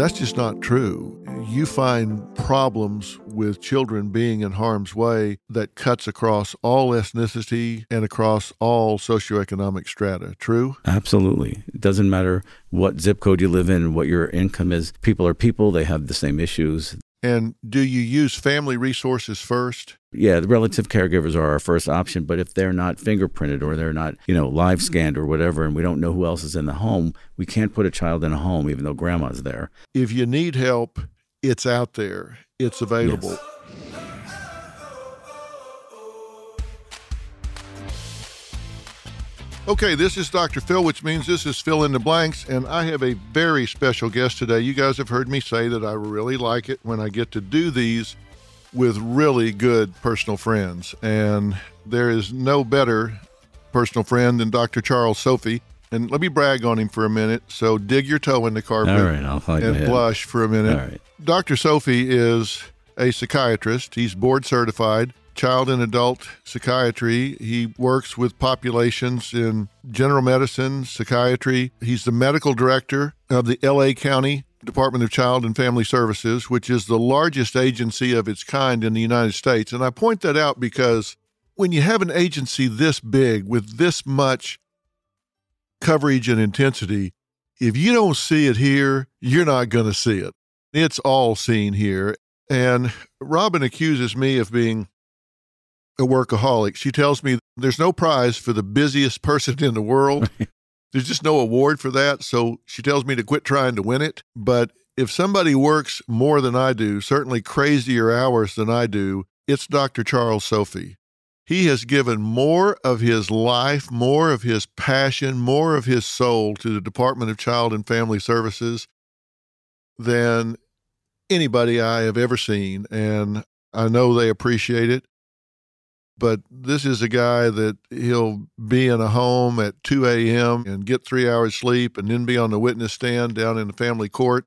That's just not true. You find problems with children being in harm's way that cuts across all ethnicity and across all socioeconomic strata. True? Absolutely. It doesn't matter what zip code you live in what your income is. People are people, they have the same issues. And do you use family resources first? Yeah, the relative caregivers are our first option, but if they're not fingerprinted or they're not, you know, live scanned or whatever, and we don't know who else is in the home, we can't put a child in a home even though grandma's there. If you need help, it's out there, it's available. Yes. Okay, this is Dr. Phil, which means this is Phil in the Blanks, and I have a very special guest today. You guys have heard me say that I really like it when I get to do these with really good personal friends, and there is no better personal friend than Dr. Charles Sophy. And let me brag on him for a minute. So dig your toe in the carpet All right, I'll and blush for a minute. All right. Dr. Sophy is a psychiatrist. He's board certified, child and adult psychiatry. He works with populations in general medicine, psychiatry. He's the medical director of the LA County Department of Child and Family Services, which is the largest agency of its kind in the United States. And I point that out because when you have an agency this big with this much coverage and intensity, if you don't see it here, you're not going to see it. It's all seen here. And Robin accuses me of being a workaholic. She tells me there's no prize for the busiest person in the world. there's just no award for that. So she tells me to quit trying to win it. But if somebody works more than I do, certainly crazier hours than I do, it's Dr. Charles Sophy. He has given more of his life, more of his passion, more of his soul to the Department of Child and Family Services than anybody I have ever seen. And I know they appreciate it. But this is a guy that he'll be in a home at 2 a.m. and get three hours sleep and then be on the witness stand down in the family court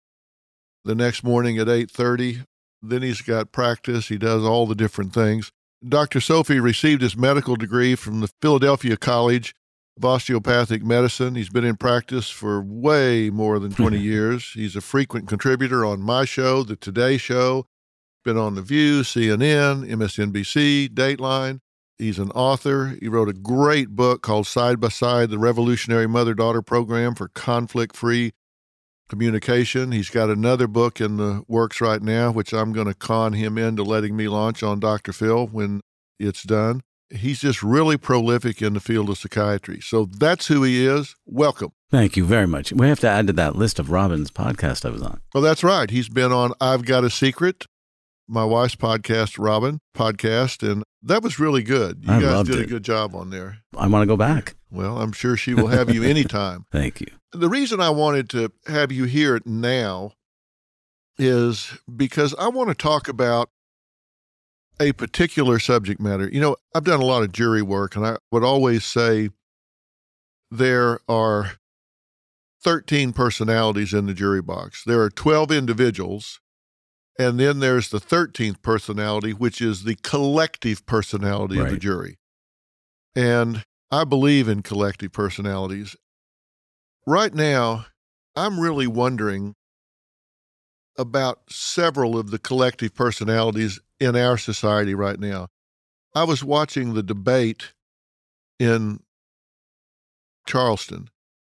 the next morning at 8.30. Then he's got practice. He does all the different things. Dr. Sophy received his medical degree from the Philadelphia College of Osteopathic Medicine. He's been in practice for way more than 20 years. He's a frequent contributor on my show, The Today Show, been on The View, CNN, MSNBC, Dateline. He's an author. He wrote a great book called Side by Side The Revolutionary Mother Daughter Program for Conflict Free Communication. He's got another book in the works right now, which I'm going to con him into letting me launch on Dr. Phil when it's done. He's just really prolific in the field of psychiatry. So that's who he is. Welcome. Thank you very much. We have to add to that list of Robin's podcast I was on. Well, that's right. He's been on I've Got a Secret, my wife's podcast, Robin podcast, and that was really good. You I guys did a good job on there. I want to go back. Well, I'm sure she will have you anytime. Thank you. The reason I wanted to have you here now is because I want to talk about a particular subject matter. You know, I've done a lot of jury work, and I would always say there are 13 personalities in the jury box. There are 12 individuals, and then there's the 13th personality, which is the collective personality of the jury. And I believe in collective personalities. Right now, I'm really wondering about several of the collective personalities in our society right now. I was watching the debate in Charleston,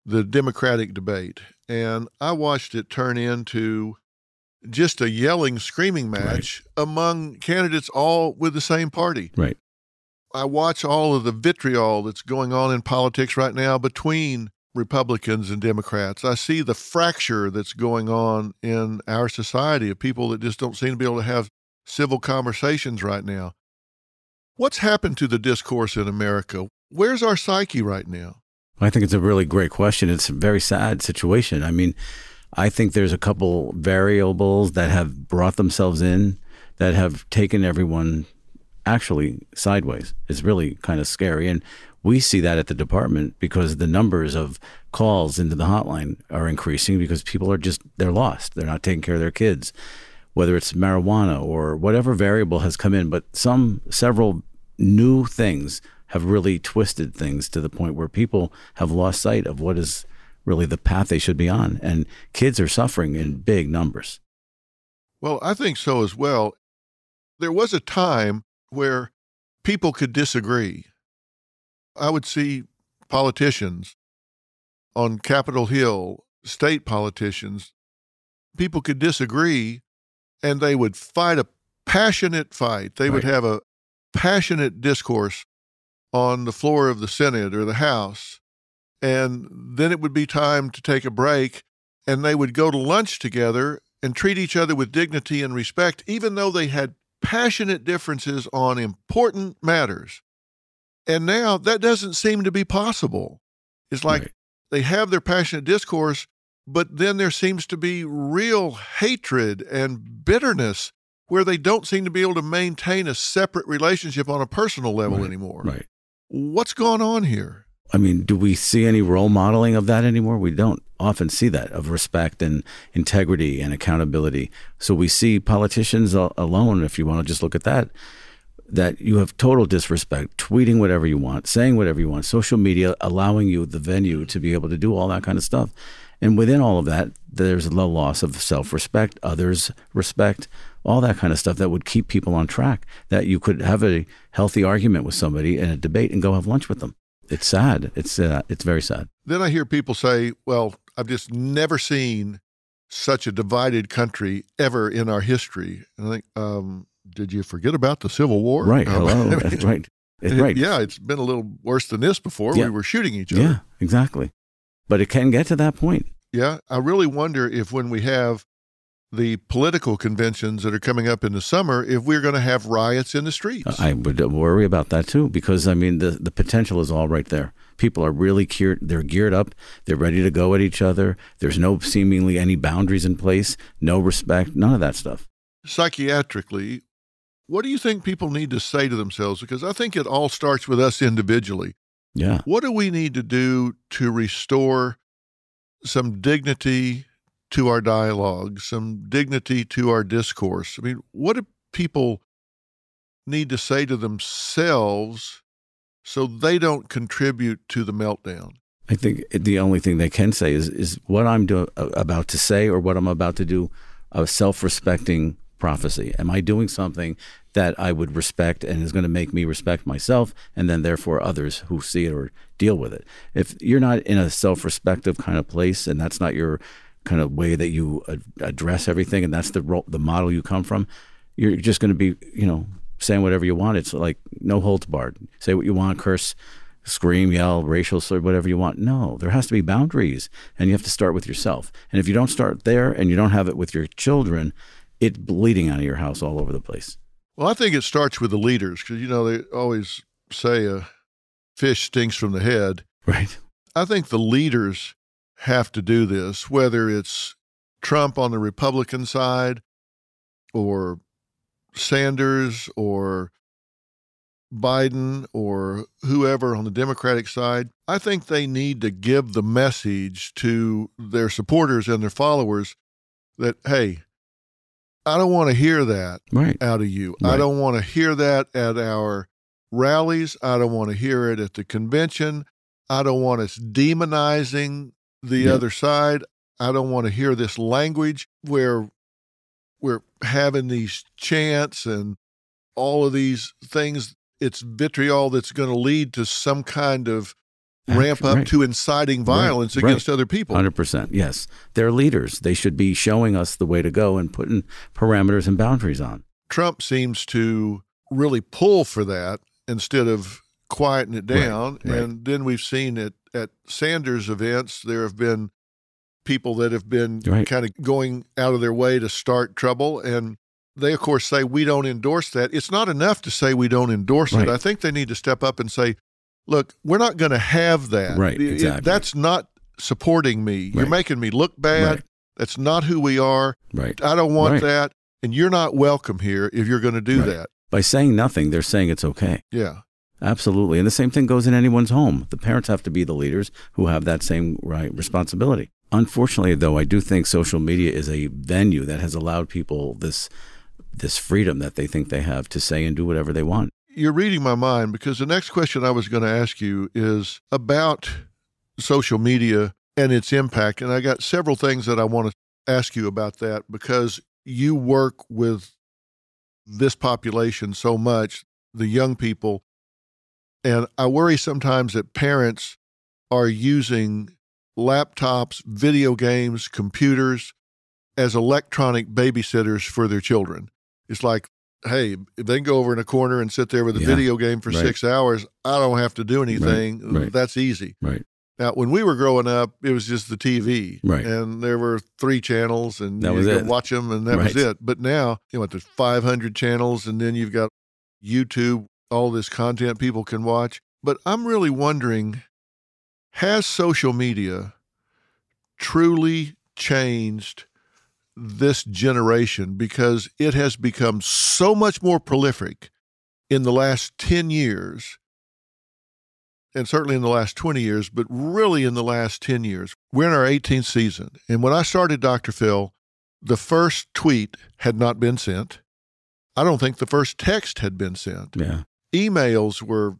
the Democratic debate, and I watched it turn into just a yelling, screaming match among candidates all with the same party. Right. I watch all of the vitriol that's going on in politics right now between Republicans and Democrats. I see the fracture that's going on in our society of people that just don't seem to be able to have civil conversations right now. What's happened to the discourse in America? Where's our psyche right now? I think it's a really great question. It's a very sad situation. I mean, I think there's a couple variables that have brought themselves in that have taken everyone actually sideways. It's really kind of scary. And we see that at the department because the numbers of calls into the hotline are increasing because people are just, they're lost. They're not taking care of their kids, whether it's marijuana or whatever variable has come in. But some, several new things have really twisted things to the point where people have lost sight of what is really the path they should be on. And kids are suffering in big numbers. Well, I think so as well. There was a time where people could disagree. I would see politicians on Capitol Hill, state politicians, people could disagree and they would fight a passionate fight. They right. would have a passionate discourse on the floor of the Senate or the House. And then it would be time to take a break, and they would go to lunch together and treat each other with dignity and respect, even though they had passionate differences on important matters. And now that doesn't seem to be possible. It's like right. they have their passionate discourse, but then there seems to be real hatred and bitterness where they don't seem to be able to maintain a separate relationship on a personal level right. anymore. Right. What's going on here? I mean, do we see any role modeling of that anymore? We don't often see that of respect and integrity and accountability. So we see politicians alone, if you want to just look at that, that you have total disrespect, tweeting whatever you want, saying whatever you want, social media allowing you the venue to be able to do all that kind of stuff. And within all of that, there's the loss of self respect, others' respect, all that kind of stuff that would keep people on track. That you could have a healthy argument with somebody in a debate and go have lunch with them. It's sad. It's uh, it's very sad. Then I hear people say, "Well, I've just never seen such a divided country ever in our history." And I think, um, did you forget about the Civil War? Right. Um, Hello. That's right. It's right. Yeah, it's been a little worse than this before. Yeah. We were shooting each other. Yeah, exactly. But it can get to that point. Yeah, I really wonder if when we have the political conventions that are coming up in the summer if we're going to have riots in the streets. I would worry about that too because I mean the the potential is all right there. People are really geared they're geared up, they're ready to go at each other. There's no seemingly any boundaries in place, no respect, none of that stuff. Psychiatrically, what do you think people need to say to themselves because I think it all starts with us individually. Yeah. What do we need to do to restore some dignity to our dialogue, some dignity to our discourse. I mean, what do people need to say to themselves so they don't contribute to the meltdown? I think the only thing they can say is is what I'm do, uh, about to say or what I'm about to do a self-respecting prophecy. Am I doing something that I would respect and is going to make me respect myself and then therefore others who see it or deal with it? If you're not in a self-respective kind of place and that's not your kind of way that you address everything, and that's the role, the model you come from, you're just going to be, you know, saying whatever you want. It's like no holds barred. Say what you want, curse, scream, yell, racial slur, whatever you want. No, there has to be boundaries, and you have to start with yourself. And if you don't start there, and you don't have it with your children, it's bleeding out of your house all over the place. Well, I think it starts with the leaders because you know they always say a fish stinks from the head. Right. I think the leaders have to do this, whether it's Trump on the Republican side or Sanders or Biden or whoever on the Democratic side, I think they need to give the message to their supporters and their followers that, hey, I don't want to hear that right. out of you. Right. I don't want to hear that at our rallies. I don't want to hear it at the convention. I don't want us demonizing the other side. I don't want to hear this language where we're having these chants and all of these things. It's vitriol that's going to lead to some kind of ramp up right. to inciting violence right. against right. other people. 100%. Yes. They're leaders. They should be showing us the way to go and putting parameters and boundaries on. Trump seems to really pull for that instead of quieting it down. And then we've seen it at Sanders events, there have been people that have been right. kind of going out of their way to start trouble. And they, of course, say we don't endorse that. It's not enough to say we don't endorse Right. it. I think they need to step up and say, look, we're not going to have that. Right, It- it- exactly. that's not supporting me. You're making me look bad. Right. That's not who we are. Right. I don't want Right. that. And you're not welcome here if you're going to do Right. that. By saying nothing, they're saying it's okay. Yeah. Absolutely. And the same thing goes in anyone's home. The parents have to be the leaders who have that same right responsibility. Unfortunately, though, I do think social media is a venue that has allowed people this this freedom that they think they have to say and do whatever they want. You're reading my mind because the next question I was going to ask you is about social media and its impact. And I got several things that I want to ask you about that because you work with this population so much, the young people. And I worry sometimes that parents are using laptops, video games, computers as electronic babysitters for their children. It's like, hey, if they can go over in a corner and sit there with a Yeah, video game for right. six hours, I don't have to do anything. right. That's easy. Right. Now, when we were growing up, it was just the TV, Right. And there were three channels, and That you was could it. watch them, and that was it. But now, you know, there's 500 channels, and then you've got YouTube, all this content people can watch. But I'm really wondering, has social media truly changed this generation because it has become so much more prolific in the last 10 years and certainly in the last 20 years, but really in the last 10 years. We're in our 18th season. And when I started Dr. Phil, the first tweet had not been sent. I don't think the first text had been sent. Yeah. Emails were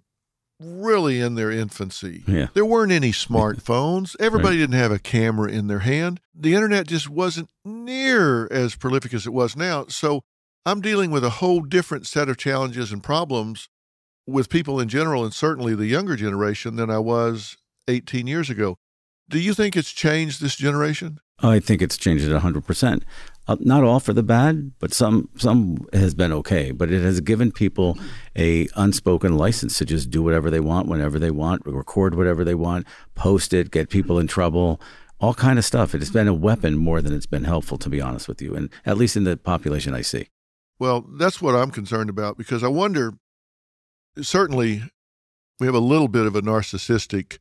really in their infancy. Yeah. There weren't any smartphones. Everybody didn't have a camera in their hand. The internet just wasn't near as prolific as it was now. So I'm dealing with a whole different set of challenges and problems with people in general, and certainly the younger generation, than I was 18 years ago. Do you think it's changed this generation? I think it's changed it 100%. Uh, not all for the bad, but some some has been okay. But it has given people a unspoken license to just do whatever they want, whenever they want, record whatever they want, post it, get people in trouble, all kind of stuff. It has been a weapon more than it's been helpful, to be honest with you, and at least in the population I see. Well, that's what I'm concerned about because I wonder certainly we have a little bit of a narcissistic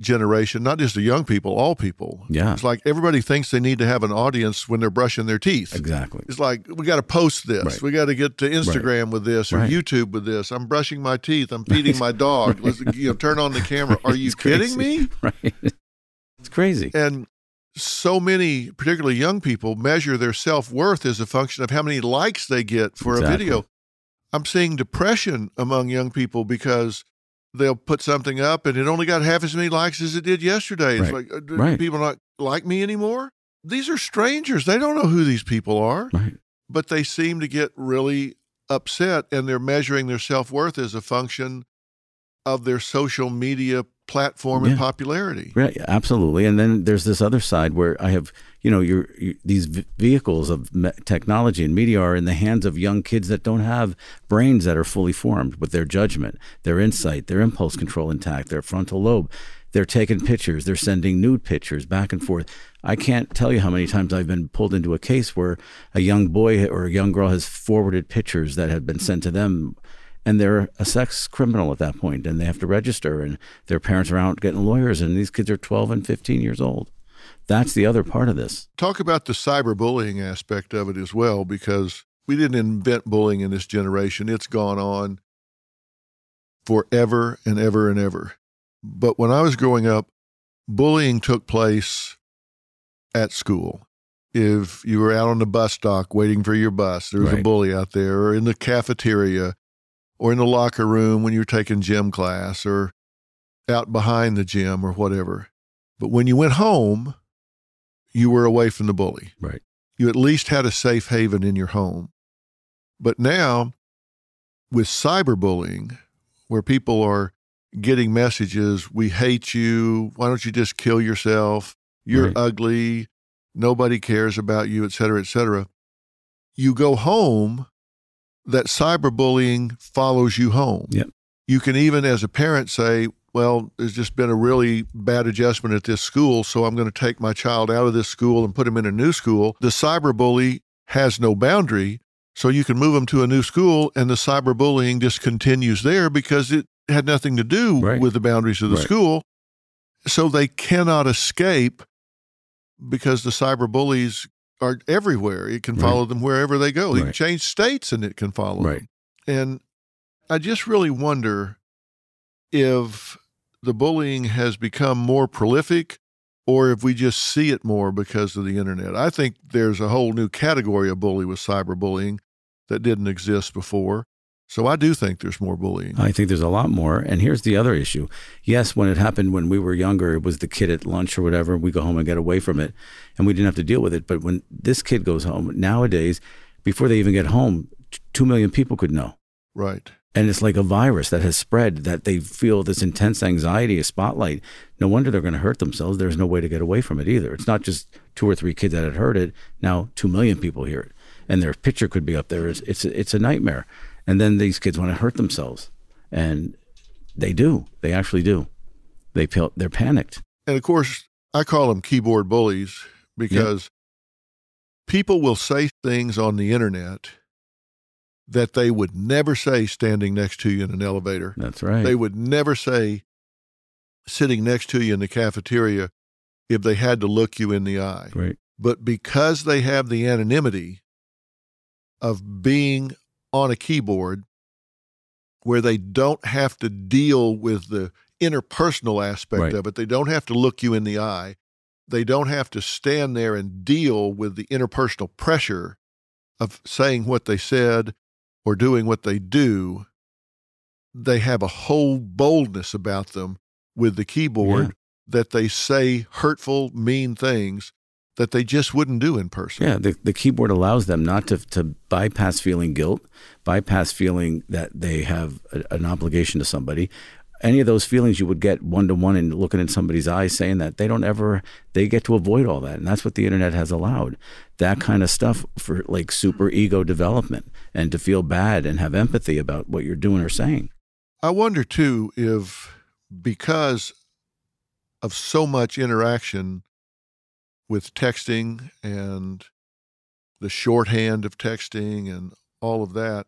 generation, not just the young people, all people. Yeah. It's like everybody thinks they need to have an audience when they're brushing their teeth. Exactly. It's like we got to post this. Right. We got to get to Instagram with this or Right. YouTube with this. I'm brushing my teeth. I'm feeding my dog. Let's you know, turn on the camera. Are you It's kidding crazy. me? Right. It's crazy. And so many, particularly young people, measure their self worth as a function of how many likes they get for a video. I'm seeing depression among young people because they'll put something up and it only got half as many likes as it did yesterday. It's Right. like, uh, do Right. people not like me anymore? These are strangers. They don't know who these people are, Right. but they seem to get really upset and they're measuring their self worth as a function of their social media platform and popularity. Right, absolutely. And then there's this other side where I have, you know, your you, these v- vehicles of technology and media are in the hands of young kids that don't have brains that are fully formed with their judgment, their insight, their impulse control intact, their frontal lobe. They're taking pictures, they're sending nude pictures back and forth. I can't tell you how many times I've been pulled into a case where a young boy or a young girl has forwarded pictures that have been sent to them and they're a sex criminal at that point and they have to register and their parents are out getting lawyers and these kids are 12 and 15 years old that's the other part of this talk about the cyberbullying aspect of it as well, because we didn't invent bullying in this generation. It's gone on forever and ever and ever. But when I was growing up, bullying took place at school. If you were out on the bus dock waiting for your bus, there was a bully out there, or in the cafeteria, or in the locker room when you were taking gym class, or out behind the gym, or whatever. But when you went home, you were away from the bully. right You at least had a safe haven in your home. But now, with cyberbullying, where people are getting messages, we hate you, why don't you just kill yourself? You're Right. ugly, nobody cares about you, et cetera, et cetera. You go home, that cyberbullying follows you home. Yep. You can even, as a parent, say, well, there's just been a really bad adjustment at this school, so I'm going to take my child out of this school and put him in a new school. The cyberbully has no boundary. So you can move them to a new school and the cyberbullying just continues there because it had nothing to do Right. with the boundaries of the Right. school. So they cannot escape because the cyberbullies are everywhere. It can Right. follow them wherever they go. You can change states and it can follow them. Right. And I just really wonder if the bullying has become more prolific or if we just see it more because of the internet. I think there's a whole new category of bully with cyberbullying that didn't exist before. So I do think there's more bullying. I think there's a lot more. And here's the other issue. Yes, when it happened when we were younger, it was the kid at lunch or whatever. We go home and get away from it, and we didn't have to deal with it. But when this kid goes home nowadays, before they even get home, t- two million people could know. Right. And it's like a virus that has spread that they feel this intense anxiety, a spotlight. No wonder they're going to hurt themselves. There's no way to get away from it either. It's not just two or three kids that had heard it. Now two million people hear it, and their picture could be up there. It's it's, it's a nightmare. And then these kids want to hurt themselves, and they do. They actually do. They feel they're panicked. And of course, I call them keyboard bullies because people will say things on the internet that they would never say standing next to you in an elevator. That's right. They would never say sitting next to you in the cafeteria if they had to look you in the eye. right. But because they have the anonymity of being on a keyboard where they don't have to deal with the interpersonal aspect Right. of it, they don't have to look you in the eye, they don't have to stand there and deal with the interpersonal pressure of saying what they said or doing what they do. They have a whole boldness about them with the keyboard Yeah. that they say hurtful, mean things that they just wouldn't do in person. Yeah, the, the keyboard allows them not to, to bypass feeling guilt, bypass feeling that they have a, an obligation to somebody. Any of those feelings you would get one to one and looking in somebody's eyes saying that they don't ever, they get to avoid all that. And that's what the internet has allowed. That kind of stuff for like super ego development and to feel bad and have empathy about what you're doing or saying. I wonder too if because of so much interaction with texting and the shorthand of texting and all of that,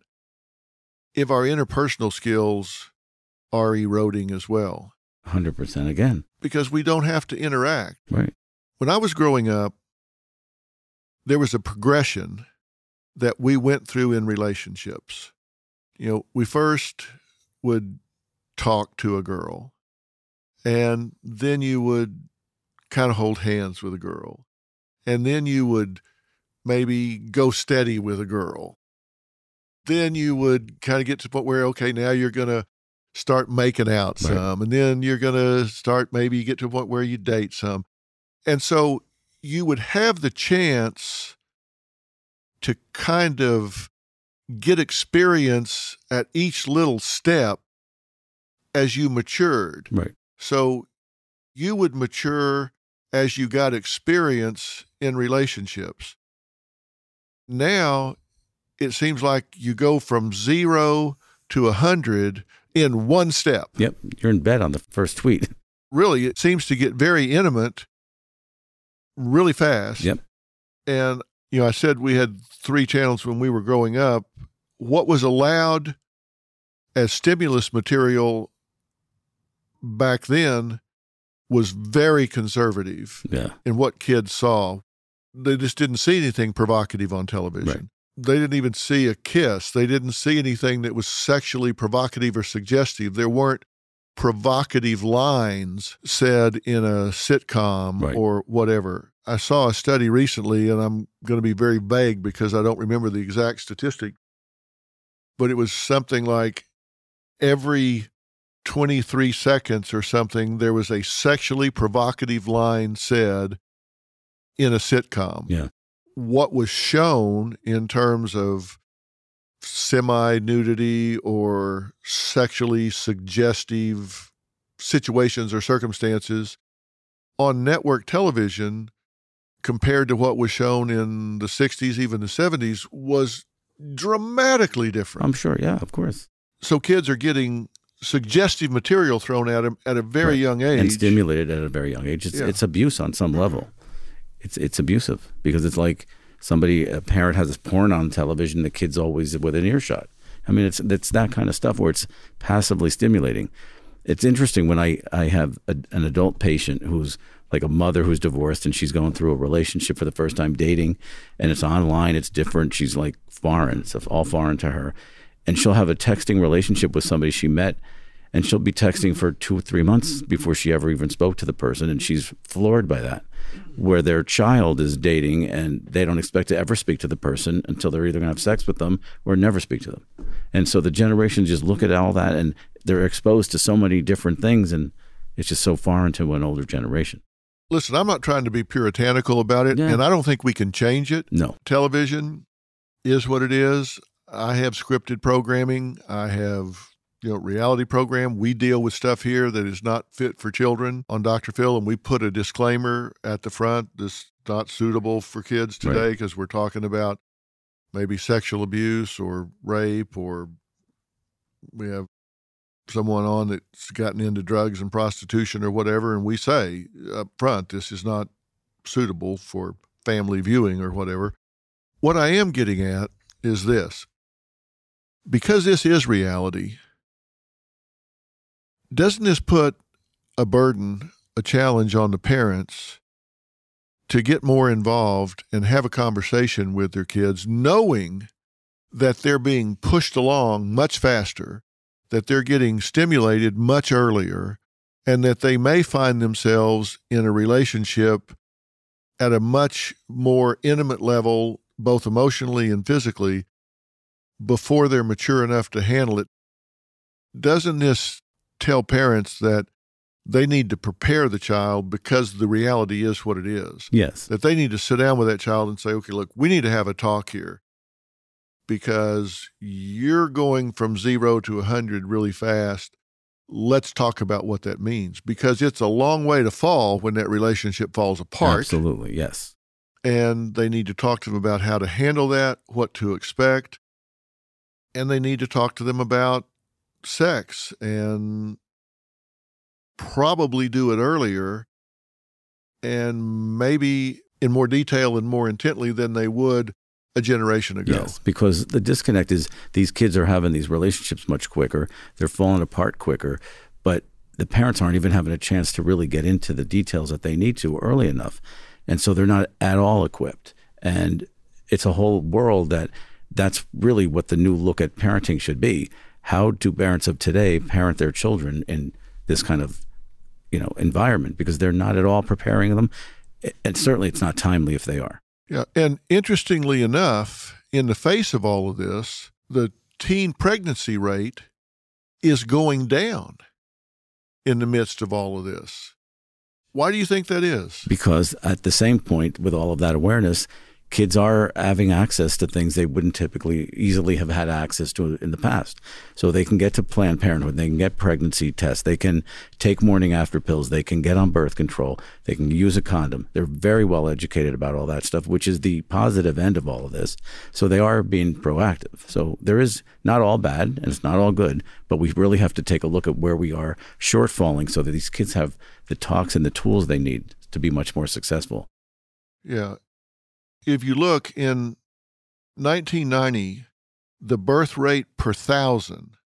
if our interpersonal skills are eroding as well 100% again. because we don't have to interact. Right. When I was growing up, there was a progression that we went through in relationships. You know, we first would talk to a girl, and then you would kind of hold hands with a girl, and then you would maybe go steady with a girl. Then you would kind of get to the point where, okay, now you're going to start making out Right. some, and then you're going to start maybe get to a point where you date some. And so you would have the chance to kind of get experience at each little step as you matured. Right. So you would mature as you got experience in relationships. Now it seems like you go from zero to a hundred in one step. Yep. You're in bed on the first tweet. Really, it seems to get very intimate really fast. Yep. And, you know, I said we had three channels when we were growing up. What was allowed as stimulus material back then was very conservative Yeah. in what kids saw. They just didn't see anything provocative on television. Right. They didn't even see a kiss. They didn't see anything that was sexually provocative or suggestive. There weren't provocative lines said in a sitcom Right. or whatever. I saw a study recently, and I'm going to be very vague because I don't remember the exact statistic, but it was something like every 23 seconds or something, there was a sexually provocative line said in a sitcom. Yeah. What was shown in terms of semi nudity or sexually suggestive situations or circumstances on network television compared to what was shown in the 60s, even the 70s, was dramatically different I'm sure. Yeah, of course. so kids are getting suggestive material thrown at him at a very Right. young age. and stimulated at a very young age. It's Yeah. it's abuse on some level. It's it's abusive because it's like Somebody, a parent has porn on television, the kid's always within earshot. I mean, it's it's that kind of stuff where it's passively stimulating. It's interesting when I I have a, an adult patient who's like a mother who's divorced and she's going through a relationship for the first time dating, and it's online, it's different. She's like foreign, it's all foreign to her, and she'll have a texting relationship with somebody she met and she'll be texting for two or three months before she ever even spoke to the person and she's floored by that where their child is dating and they don't expect to ever speak to the person until they're either going to have sex with them or never speak to them and so the generations just look at all that and they're exposed to so many different things and it's just so foreign to an older generation Listen, I'm not trying to be puritanical about it, Yeah. and I don't think we can change it. no Television is what it is. I have scripted programming. I have you know reality program. We deal with stuff here that is not fit for children on Dr. Phil, and we put a disclaimer at the front. This not suitable for kids today because we're talking about maybe sexual abuse or rape or we have someone on that's gotten into drugs and prostitution or whatever, and we say up front this is not suitable for family viewing or whatever. What I am getting at is this because this is reality, doesn't this put a burden, a challenge on the parents to get more involved and have a conversation with their kids, knowing that they're being pushed along much faster, that they're getting stimulated much earlier, and that they may find themselves in a relationship at a much more intimate level, both emotionally and physically, before they're mature enough to handle it. Doesn't this tell parents that they need to prepare the child because the reality is what it is? yes That they need to sit down with that child and say, okay, look, we need to have a talk here because you're going from zero to a 100 really fast. Let's talk about what that means because it's a long way to fall when that relationship falls apart absolutely yes and they need to talk to them about how to handle that, what to expect, and they need to talk to them about sex and probably do it earlier and maybe in more detail and more intently than they would a generation ago. Yes, because the disconnect is these kids are having these relationships much quicker. They're falling apart quicker, but the parents aren't even having a chance to really get into the details that they need to early enough. And so they're not at all equipped. And it's a whole world that that's really what the new look at parenting should be. How do parents of today parent their children in this kind of, you know, environment because they're not at all preparing them. And certainly it's not timely if they are. Yeah. And interestingly enough, in the face of all of this, the teen pregnancy rate is going down in the midst of all of this. Why do you think that is? because at the same point with all of that awareness kids are having access to things they wouldn't typically easily have had access to in the past. So they can get to planned parenthood they can get pregnancy tests they can take morning after pills they can get on birth control they can use a condom. They're very well educated about all that stuff which is the positive end of all of this. So they are being proactive. So there is not all bad and it's not all good but we really have to take a look at where we are shortfalling so that these kids have the talks and the tools they need to be much more successful. Yeah. If you look in 1990, the birth rate per thousand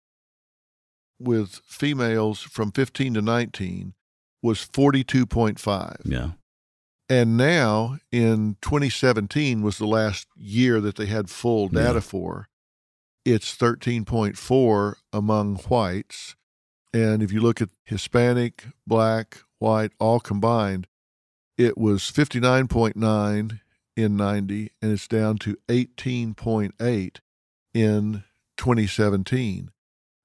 with females from 15 to 19 was 42.5. Yeah. And now in 2017 was the last year that they had full data Yeah. for. It's 13.4 among whites. And if you look at Hispanic, black, white, all combined, it was 59.9 in 90 and it's down to 18.8 in 2017.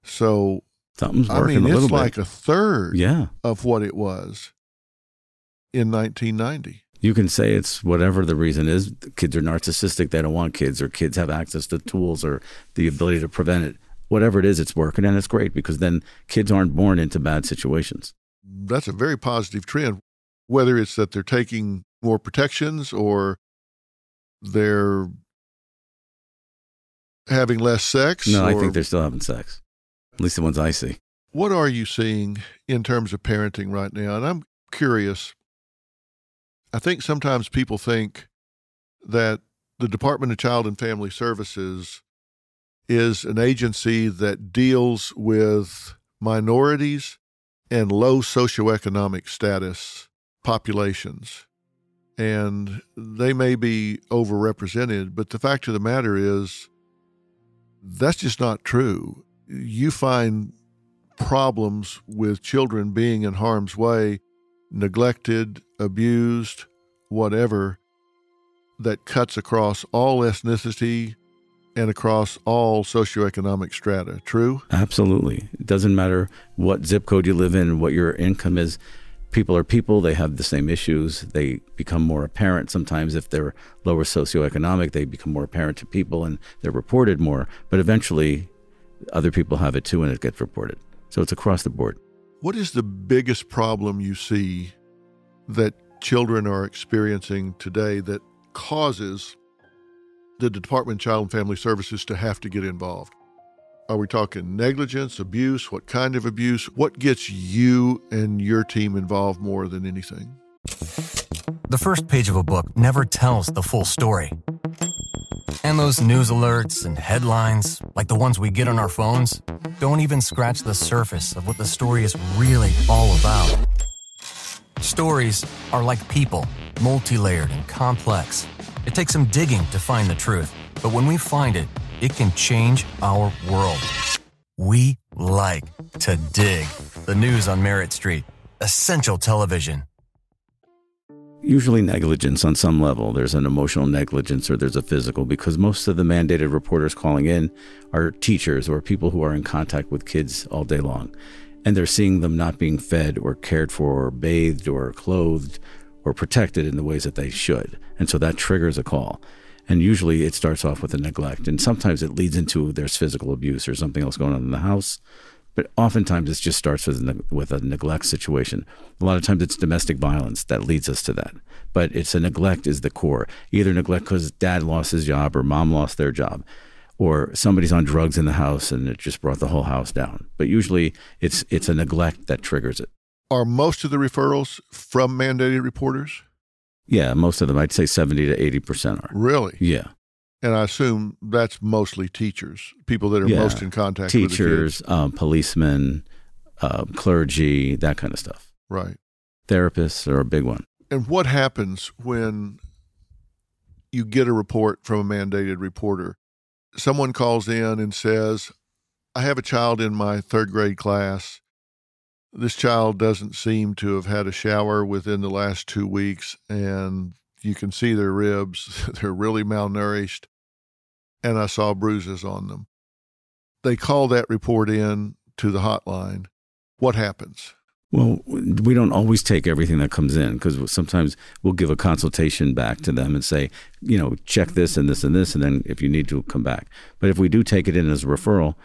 So, Something's I working mean, a little it's like a third yeah. of what it was in 1990. You can say it's whatever the reason is. Kids are narcissistic. They don't want kids, or kids have access to tools or the ability to prevent it. Whatever it is, it's working and it's great because then kids aren't born into bad situations. That's a very positive trend, whether it's that they're taking more protections or they're having less sex. No, I think they're still having sex. At least the ones I see. What are you seeing in terms of parenting right now? And I'm curious. I think sometimes people think that the Department of Child and Family Services is an agency that deals with minorities and low socioeconomic status populations. And they may be overrepresented, but the fact of the matter is that's just not true. You find problems with children being in harm's way, neglected, abused, whatever, that cuts across all ethnicity and across all socioeconomic strata. True? Absolutely. It doesn't matter what zip code you live in, what your income is. People are people. They have the same issues. They become more apparent sometimes if they're lower socioeconomic. They become more apparent to people and they're reported more. But eventually, other people have it too and it gets reported. So it's across the board. What is the biggest problem you see that children are experiencing today that causes the Department of Child and Family Services to have to get involved? Are we talking negligence, abuse? What kind of abuse? What gets you and your team involved more than anything? The first page of a book never tells the full story. And those news alerts and headlines, like the ones we get on our phones, don't even scratch the surface of what the story is really all about. Stories are like people, multi layered and complex. It takes some digging to find the truth, but when we find it, it can change our world. We like to dig. The news on Merit Street. Essential television usually negligence on some level. There's an emotional negligence or there's a physical because most of the mandated reporters calling in are teachers or people who are in contact with kids all day long. And they're seeing them not being fed or cared for or bathed or clothed or protected in the ways that they should. And so that triggers a call. And usually it starts off with a neglect. And sometimes it leads into there's physical abuse or something else going on in the house but oftentimes it just starts with a, with a neglect situation. A lot of times it's domestic violence that leads us to that. But it's a neglect is the core. Either neglect because dad lost his job or mom lost their job, or somebody's on drugs in the house and it just brought the whole house down. But usually it's it's a neglect that triggers it. Are most of the referrals from mandated reporters? Yeah, most of them. I'd say seventy to eighty percent are. Really? Yeah. And I assume that's mostly teachers, people that are yeah. most in contact with teachers, with um, policemen, uh, clergy, that kind of stuff. Right. Therapists are a big one. And what happens when you get a report from a mandated reporter? Someone calls in and says, I have a child in my third grade class. This child doesn't seem to have had a shower within the last two weeks, and you can see their ribs. They're really malnourished. And I saw bruises on them. They call that report in to the hotline. What happens? Well, we don't always take everything that comes in because sometimes we'll give a consultation back to them and say, you know, check this and this and this, and then if you need to, come back. But if we do take it in as a referral,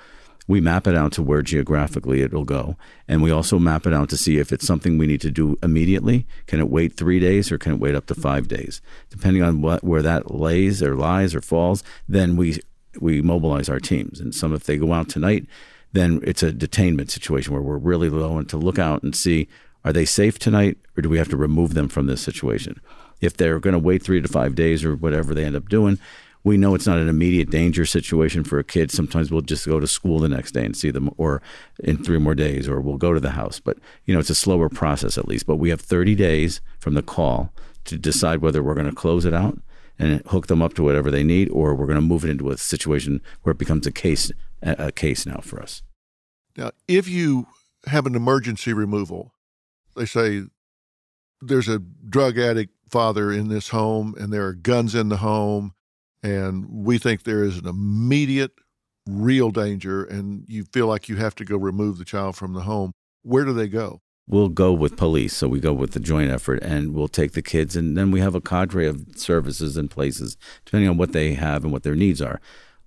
we map it out to where geographically it'll go. And we also map it out to see if it's something we need to do immediately. Can it wait three days or can it wait up to five days? Depending on what where that lays or lies or falls, then we we mobilize our teams. And some if they go out tonight, then it's a detainment situation where we're really low and to look out and see are they safe tonight or do we have to remove them from this situation? If they're going to wait three to five days or whatever they end up doing, we know it's not an immediate danger situation for a kid. Sometimes we'll just go to school the next day and see them, or in three more days, or we'll go to the house. But you know, it's a slower process at least. But we have 30 days from the call to decide whether we're going to close it out and hook them up to whatever they need, or we're going to move it into a situation where it becomes a case a case now for us. Now, if you have an emergency removal, they say there's a drug addict father in this home and there are guns in the home and we think there is an immediate real danger and you feel like you have to go remove the child from the home. Where do they go? We'll go with police so we go with the joint effort and we'll take the kids and then we have a cadre of services and places depending on what they have and what their needs are.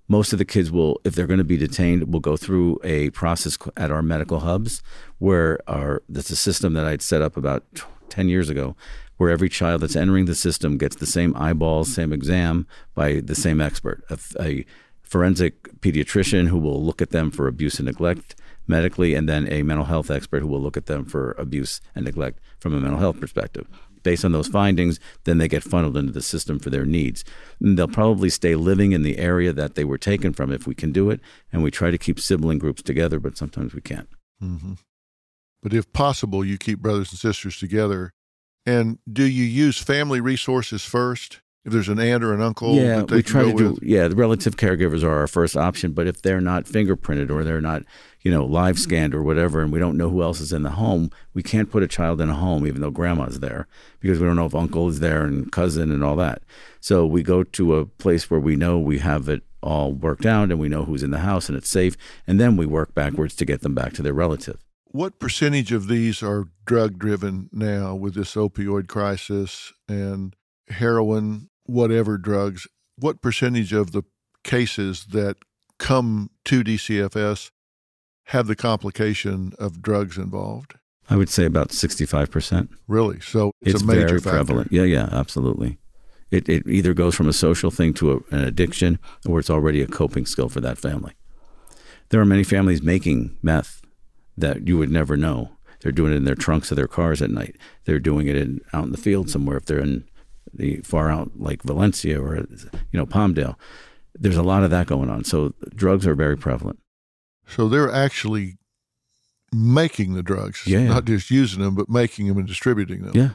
Most of the kids will if they're going to be detained will go through a process at our medical hubs where our that's a system that i'd set up about 10 years ago where every child that's entering the system gets the same eyeballs, same exam by the same expert, a, a forensic pediatrician who will look at them for abuse and neglect medically, and then a mental health expert who will look at them for abuse and neglect from a mental health perspective. based on those findings, then they get funneled into the system for their needs. And they'll probably stay living in the area that they were taken from if we can do it. And we try to keep sibling groups together, but sometimes we can't. Mm-hmm. But if possible, you keep brothers and sisters together. And do you use family resources first? If there's an aunt or an uncle, yeah, that they we try to do. with? Yeah, the relative caregivers are our first option, but if they're not fingerprinted or they're not, you know, live scanned or whatever, and we don't know who else is in the home, we can't put a child in a home even though grandma's there because we don't know if uncle is there and cousin and all that. So we go to a place where we know we have it all worked out and we know who's in the house and it's safe, and then we work backwards to get them back to their relative. What percentage of these are drug driven now with this opioid crisis and heroin, whatever drugs? What percentage of the cases that come to DCFS have the complication of drugs involved? I would say about sixty-five percent. Really? So it's, it's a major very factor. prevalent. Yeah, yeah, absolutely. It it either goes from a social thing to a, an addiction, or it's already a coping skill for that family. There are many families making meth that you would never know. They're doing it in their trunks of their cars at night. They're doing it in, out in the field somewhere. If they're in the far out like Valencia or you know Palmdale, there's a lot of that going on. So drugs are very prevalent. So they're actually making the drugs, Yeah, yeah. not just using them, but making them and distributing them. Yeah,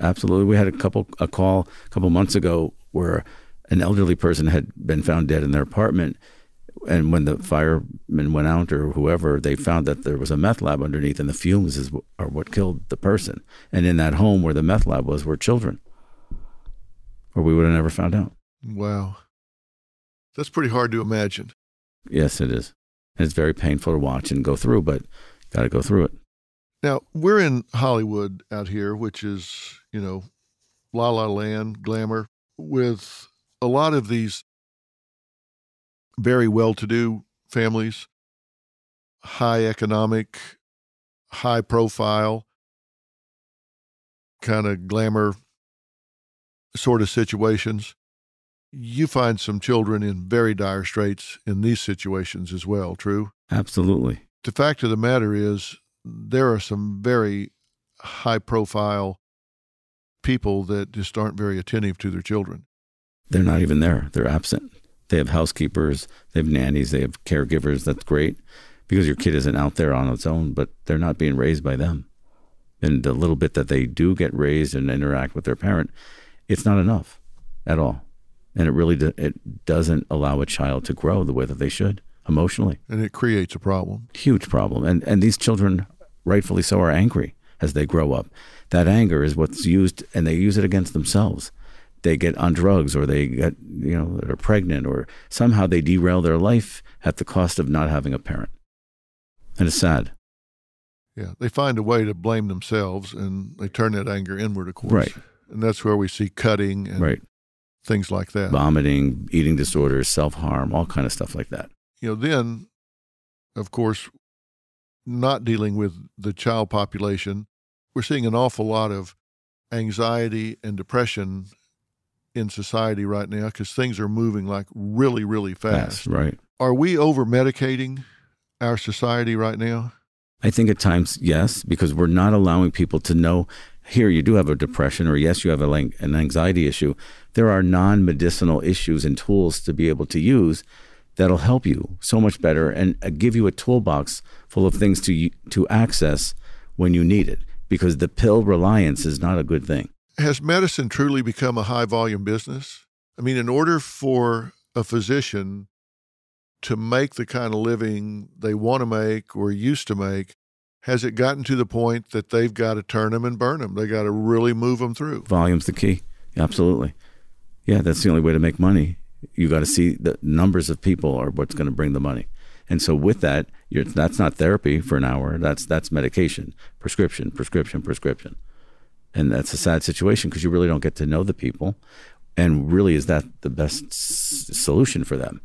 absolutely. We had a couple a call a couple months ago where an elderly person had been found dead in their apartment, and when the firemen went out or whoever, they found that there was a meth lab underneath, and the fumes is, are what killed the person. And in that home where the meth lab was were children, or we would have never found out. Wow. That's pretty hard to imagine. Yes, it is. And it's very painful to watch and go through, but got to go through it. Now, we're in Hollywood out here, which is, you know, la la land, glamour, with a lot of these very well to do families, high economic, high profile, kind of glamour sort of situations. You find some children in very dire straits in these situations as well, true? Absolutely. the fact of the matter is there are some very high profile people that just aren't very attentive to their children. they're not even there. They're absent. They have housekeepers, they have nannies, they have caregivers. That's great because your kid isn't out there on its own, but they're not being raised by them. And the little bit that they do get raised and interact with their parent, it's not enough at all. And it really do, it doesn't allow a child to grow the way that they should emotionally. And it creates a problem. Huge problem. And and these children, rightfully so, are angry as they grow up. That anger is what's used, and they use it against themselves. They get on drugs, or they get you know they're pregnant, or somehow they derail their life at the cost of not having a parent. And it's sad. Yeah. They find a way to blame themselves and they turn that anger inward, of course. Right. And that's where we see cutting and Right. things like that. Vomiting, eating disorders, self harm, all kind of stuff like that. You know, then, of course, not dealing with the child population, we're seeing an awful lot of anxiety and depression in society right now because things are moving like really, really fast. Fast, right. Are we over medicating our society right now? I think at times, yes, because we're not allowing people to know here you do have a depression, or yes, you have a, an anxiety issue. There are non medicinal issues and tools to be able to use that'll help you so much better and uh, give you a toolbox full of things to, to access when you need it, because the pill reliance is not a good thing. Has medicine truly become a high volume business? I mean, in order for a physician to make the kind of living they want to make or used to make, has it gotten to the point that they've got to turn them and burn them? They got to really move them through. Volume's the key. Absolutely. Yeah, that's the only way to make money. You got to see the numbers of people are what's going to bring the money. And so with that, that's not therapy for an hour. That's that's medication, prescription, prescription, prescription. And that's a sad situation because you really don't get to know the people. And really, is that the best s- solution for them?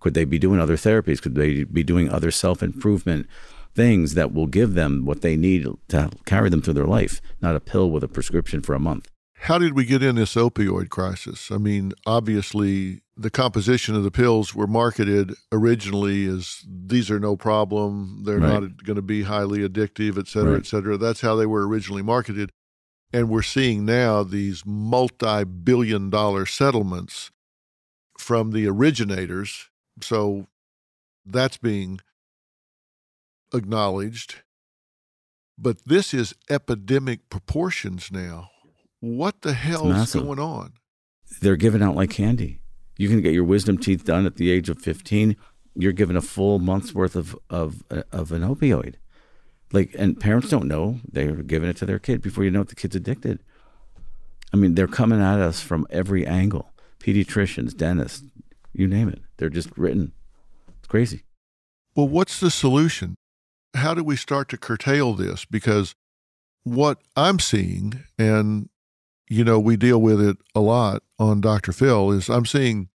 Could they be doing other therapies? Could they be doing other self improvement things that will give them what they need to carry them through their life, not a pill with a prescription for a month? How did we get in this opioid crisis? I mean, obviously, the composition of the pills were marketed originally as these are no problem. They're Right. not going to be highly addictive, et cetera, Right. et cetera. That's how they were originally marketed. And we're seeing now these multi billion dollar settlements from the originators. So that's being acknowledged. But this is epidemic proportions now. What the hell is going on? They're given out like candy. You can get your wisdom teeth done at the age of 15. You're given a full month's worth of, of, uh, of an opioid. Like, and parents don't know they're giving it to their kid before you know it, the kid's addicted. I mean, they're coming at us from every angle pediatricians, dentists, you name it. They're just written. It's crazy. Well, what's the solution? How do we start to curtail this? Because what I'm seeing, and you know, we deal with it a lot on Dr. Phil, is I'm seeing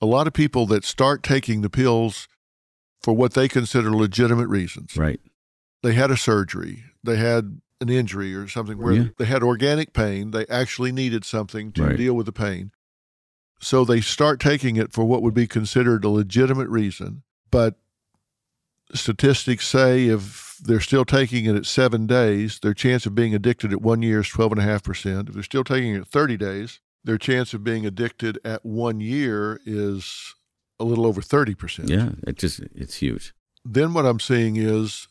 a lot of people that start taking the pills for what they consider legitimate reasons. Right. They had a surgery, they had an injury or something where Yeah. they had organic pain. They actually needed something to Right. deal with the pain. So they start taking it for what would be considered a legitimate reason. But statistics say if they're still taking it at seven days, their chance of being addicted at one year is 12.5%. If they're still taking it at 30 days, their chance of being addicted at one year is a little over 30%. Yeah. It just, it's huge. Then what I'm seeing is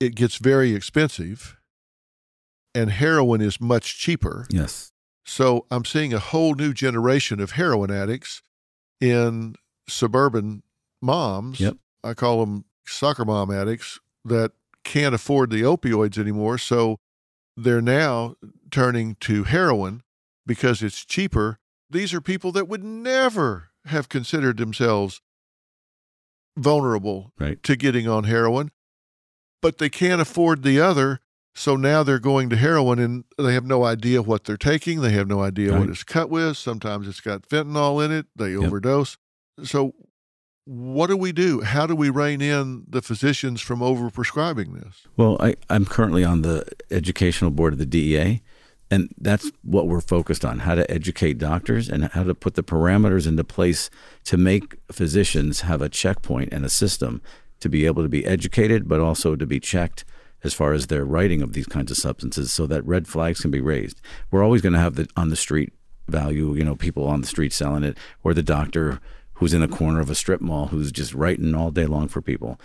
it gets very expensive and heroin is much cheaper. Yes. So I'm seeing a whole new generation of heroin addicts in suburban moms. Yep. I call them soccer mom addicts that can't afford the opioids anymore. So they're now turning to heroin because it's cheaper. These are people that would never have considered themselves vulnerable Right. to getting on heroin, but they can't afford the other. So now they're going to heroin and they have no idea what they're taking. They have no idea what it's cut with. Sometimes it's got fentanyl in it. They Yep. overdose. So, what do we do? How do we rein in the physicians from overprescribing this? Well, I, I'm currently on the educational board of the DEA, and that's what we're focused on how to educate doctors and how to put the parameters into place to make physicians have a checkpoint and a system to be able to be educated, but also to be checked as far as their writing of these kinds of substances so that red flags can be raised. We're always going to have the on the street value, you know, people on the street selling it, or the doctor who's in the corner of a strip mall who's just writing all day long for people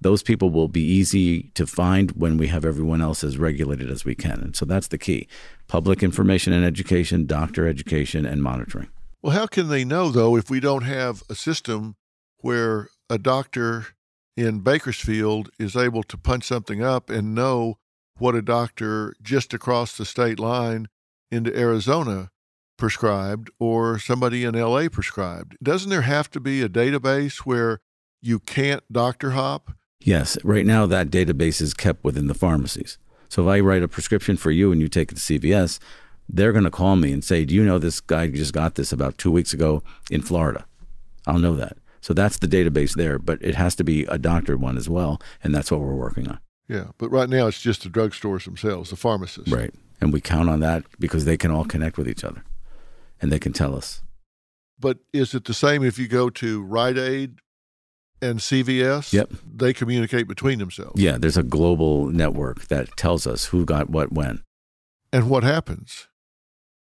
those people will be easy to find when we have everyone else as regulated as we can. And so that's the key public information and education, doctor education, and monitoring. Well, how can they know, though, if we don't have a system where a doctor in Bakersfield is able to punch something up and know what a doctor just across the state line into Arizona prescribed or somebody in LA prescribed? Doesn't there have to be a database where you can't doctor hop? Yes, right now that database is kept within the pharmacies. So if I write a prescription for you and you take it to CVS, they're going to call me and say, Do you know this guy just got this about two weeks ago in Florida? I'll know that. So that's the database there, but it has to be a doctor one as well. And that's what we're working on. Yeah, but right now it's just the drugstores themselves, the pharmacists. Right. And we count on that because they can all connect with each other and they can tell us. But is it the same if you go to Rite Aid and CVS? Yep. They communicate between themselves. Yeah, there's a global network that tells us who got what when. And what happens?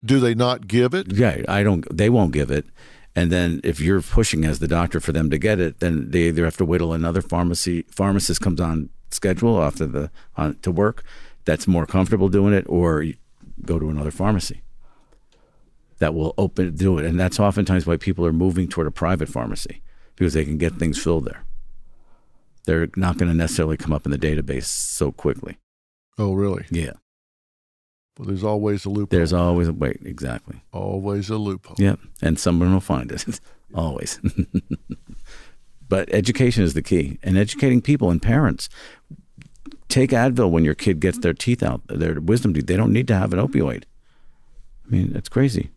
Do they not give it? Yeah, I don't. They won't give it. And then if you're pushing as the doctor for them to get it, then they either have to wait till another pharmacy pharmacist comes on schedule after the on to work that's more comfortable doing it, or you go to another pharmacy that will open do it. And that's oftentimes why people are moving toward a private pharmacy because they can get things filled there. They're not going to necessarily come up in the database so quickly. Oh, really? Yeah, Well, there's always a loophole. there's always a wait. Exactly. always a loophole. Yep. And someone will find it. Always. but education is the key and educating people and parents. Take Advil when your kid gets their teeth out, their wisdom teeth. They don't need to have an opioid. I mean, that's crazy.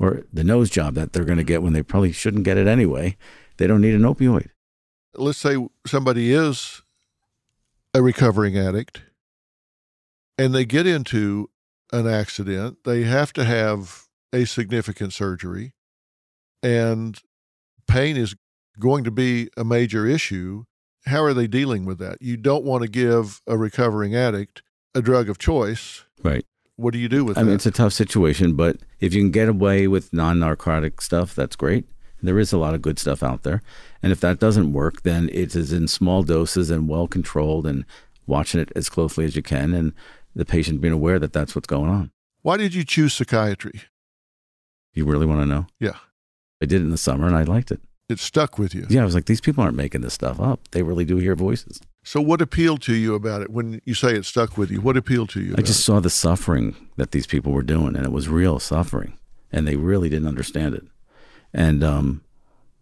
Or the nose job that they're going to get when they probably shouldn't get it anyway. They don't need an opioid. Let's say somebody is a recovering addict and they get into an accident. They have to have a significant surgery, and pain is going to be a major issue. How are they dealing with that? You don't want to give a recovering addict a drug of choice. Right. What do you do with it? I that? mean, it's a tough situation, but if you can get away with non-narcotic stuff, that's great. There is a lot of good stuff out there, and if that doesn't work, then it is in small doses and well controlled, and watching it as closely as you can, and the patient being aware that that's what's going on. Why did you choose psychiatry? You really want to know? Yeah. I did it in the summer, and I liked it. It stuck with you. Yeah, I was like, these people aren't making this stuff up. They really do hear voices. So, what appealed to you about it when you say it stuck with you? What appealed to you? I just it? saw the suffering that these people were doing, and it was real suffering, and they really didn't understand it. And um,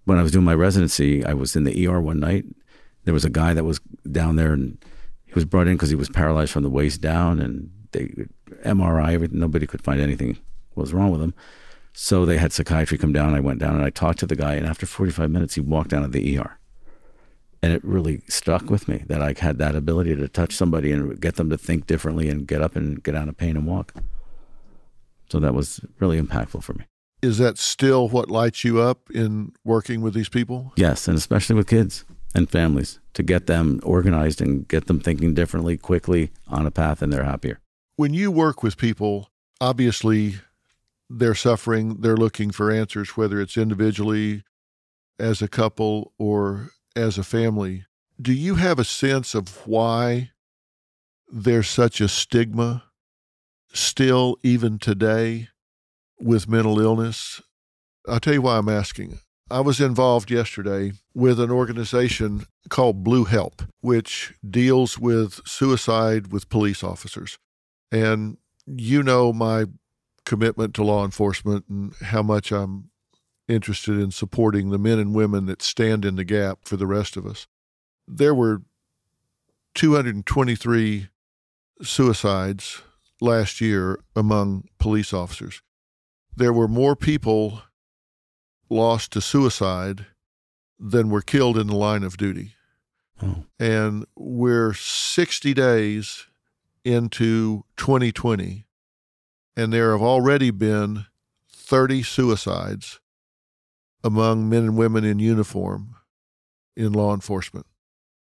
when I was doing my residency, I was in the ER one night. There was a guy that was down there, and he was brought in because he was paralyzed from the waist down, and they MRI, everything. Nobody could find anything was wrong with him. So they had psychiatry come down. I went down and I talked to the guy, and after 45 minutes, he walked out of the ER. And it really stuck with me that I had that ability to touch somebody and get them to think differently and get up and get out of pain and walk. So that was really impactful for me. Is that still what lights you up in working with these people? Yes, and especially with kids and families to get them organized and get them thinking differently quickly on a path and they're happier. When you work with people, obviously they're suffering, they're looking for answers, whether it's individually, as a couple, or as a family. Do you have a sense of why there's such a stigma still, even today, with mental illness? I'll tell you why I'm asking. I was involved yesterday with an organization called Blue Help, which deals with suicide with police officers. And you know my commitment to law enforcement and how much I'm interested in supporting the men and women that stand in the gap for the rest of us. There were 223 suicides last year among police officers. There were more people lost to suicide than were killed in the line of duty. Oh, And we're 60 days into 2020, and there have already been 30 suicides among men and women in uniform in law enforcement.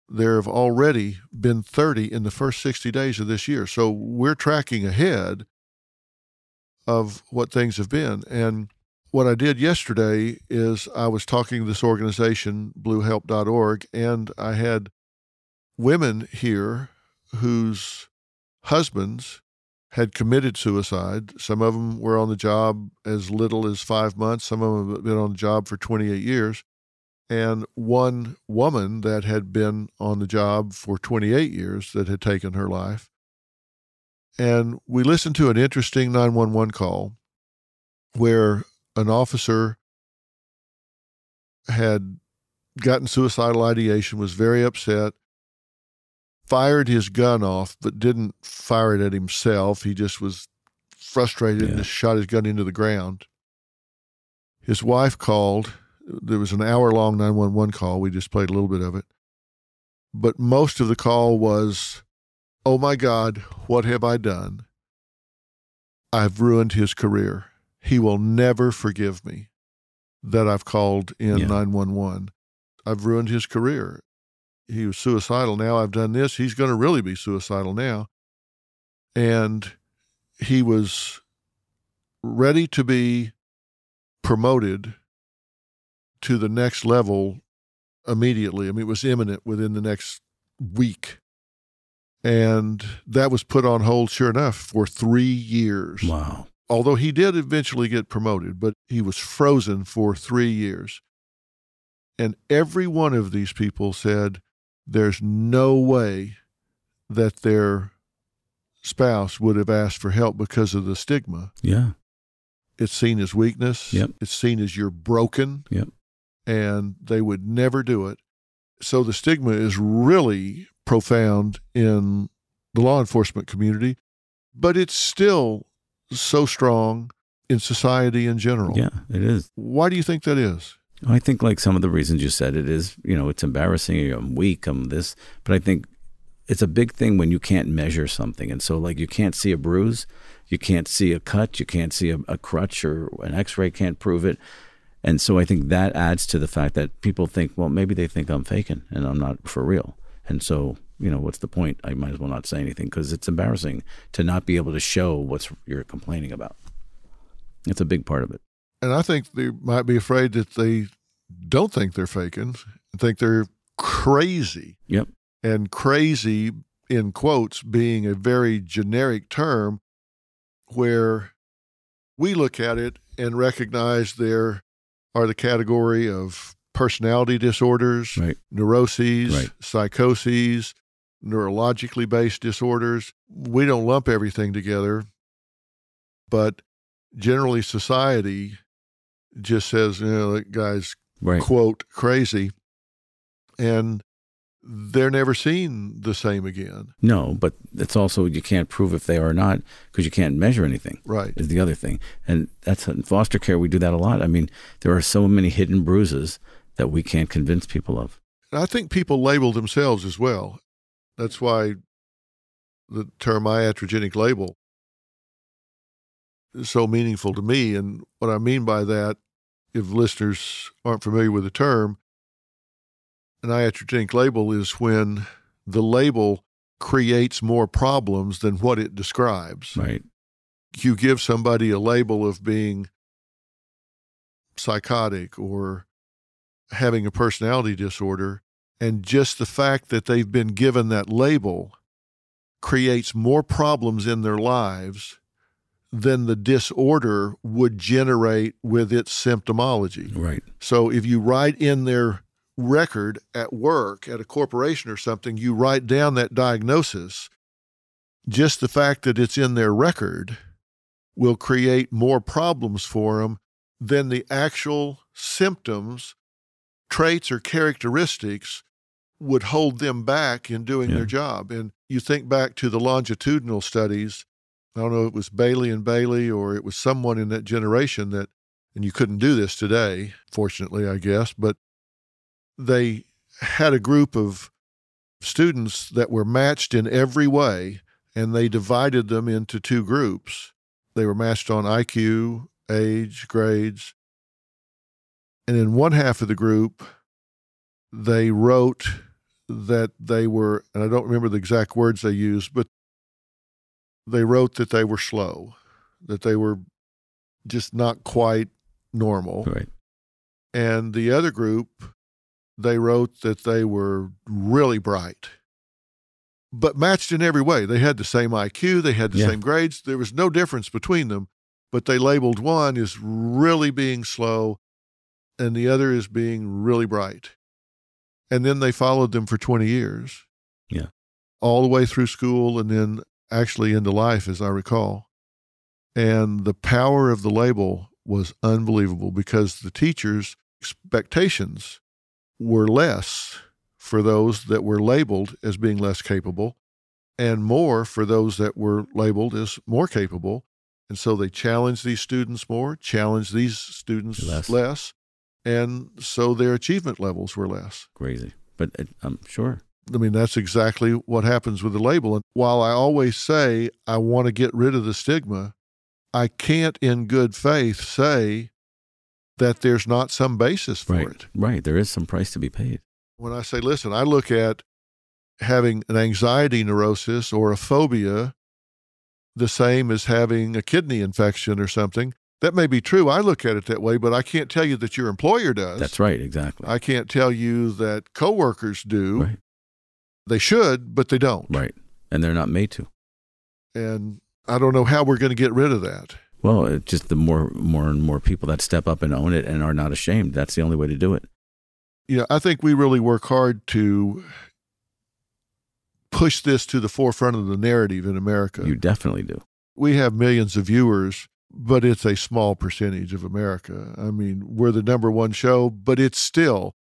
There have already been 30 in the first 60 days of this year. So we're tracking ahead of what things have been. And what I did yesterday is I was talking to this organization, bluehelp.org, and I had women here whose husbands had committed suicide. Some of them were on the job as little as five months, some of them have been on the job for 28 years. And one woman that had been on the job for 28 years that had taken her life. And we listened to an interesting 911 call where an officer had gotten suicidal ideation, was very upset, fired his gun off, but didn't fire it at himself. He just was frustrated and just shot his gun into the ground. His wife called. There was an hour long 911 call. We just played a little bit of it. But most of the call was, Oh my God, what have I done? I've ruined his career. He will never forgive me that I've called in Yeah. 911. I've ruined his career. He was suicidal. Now I've done this. He's going to really be suicidal now. And he was ready to be promoted to the next level immediately. I mean, it was imminent within the next week. And that was put on hold, sure enough, for three years wow. Although he did eventually get promoted, but he was frozen for three years. And every one of these people said there's no way that their spouse would have asked for help because of the stigma. Yeah. It's seen as weakness. Yep. It's seen as you're broken. Yep. And they would never do it. So the stigma is really profound in the law enforcement community, but it's still so strong in society in general. Yeah, it is. Why do you think that is? I think like some of the reasons you said it is, you know, it's embarrassing. I'm weak. I'm this, but I think it's a big thing when you can't measure something, and so like you can't see a bruise, you can't see a cut, you can't see a, a crutch or an X-ray can't prove it, and so I think that adds to the fact that people think, well, maybe they think I'm faking and I'm not for real, and so you know, what's the point? I might as well not say anything because it's embarrassing to not be able to show what you're complaining about. It's a big part of it. And I think they might be afraid that they don't think they're faking and think they're crazy. Yep. And crazy, in quotes, being a very generic term where we look at it and recognize there are the category of personality disorders, Right. neuroses, Right. psychoses, neurologically based disorders. We don't lump everything together, but generally society just says, you know, that guy's Right. quote crazy. And they're never seen the same again. No, but it's also you can't prove if they are or not because you can't measure anything. Right. Is the other thing, and that's in foster care. We do that a lot. I mean, there are so many hidden bruises that we can't convince people of. I think people label themselves as well. That's why the term iatrogenic label is so meaningful to me. And what I mean by that, if listeners aren't familiar with the term, an iatrogenic label is when the label creates more problems than what it describes. Right. You give somebody a label of being psychotic or having a personality disorder, and just the fact that they've been given that label creates more problems in their lives than the disorder would generate with its symptomology. Right. So if you write in their record at work, at a corporation or something, you write down that diagnosis, just the fact that it's in their record will create more problems for them than the actual symptoms, traits, or characteristics would hold them back in doing Yeah. their job. And you think back to the longitudinal studies. I don't know if it was Bailey and Bailey or it was someone in that generation that, and you couldn't do this today, fortunately, I guess, but they had a group of students that were matched in every way and they divided them into two groups. They were matched on IQ, age, grades. And in one half of the group, they wrote that they were, and I don't remember the exact words they used, but they wrote that they were slow, that they were just not quite normal. Right. And the other group, they wrote that they were really bright, but matched in every way. They had the same IQ, they had the Yeah. same grades. There was no difference between them, but they labeled one as really being slow and the other is being really bright. And then they followed them for 20 years. Yeah. All the way through school and then actually into life, as I recall. And the power of the label was unbelievable because the teachers' expectations were less for those that were labeled as being less capable and more for those that were labeled as more capable. And so they challenged these students more, challenged these students Less. less, and so their achievement levels were less. Crazy. But uh, I'm sure. I mean, that's exactly what happens with the label. And while I always say I want to get rid of the stigma, I can't in good faith say that there's not some basis for Right. it. Right. There is some price to be paid. When I say, listen, I look at having an anxiety neurosis or a phobia the same as having a kidney infection or something. That may be true. I look at it that way, but I can't tell you that your employer does. That's right. Exactly. I can't tell you that coworkers do. Right. They should, but they don't. Right. And they're not made to. And I don't know how we're going to get rid of that. Well, it's just the more, more and more people that step up and own it and are not ashamed. That's the only way to do it. You know, I think we really work hard to push this to the forefront of the narrative in America. You definitely do. we have millions of viewers, but it's a small percentage of America. I mean, we're the number one show, but it's still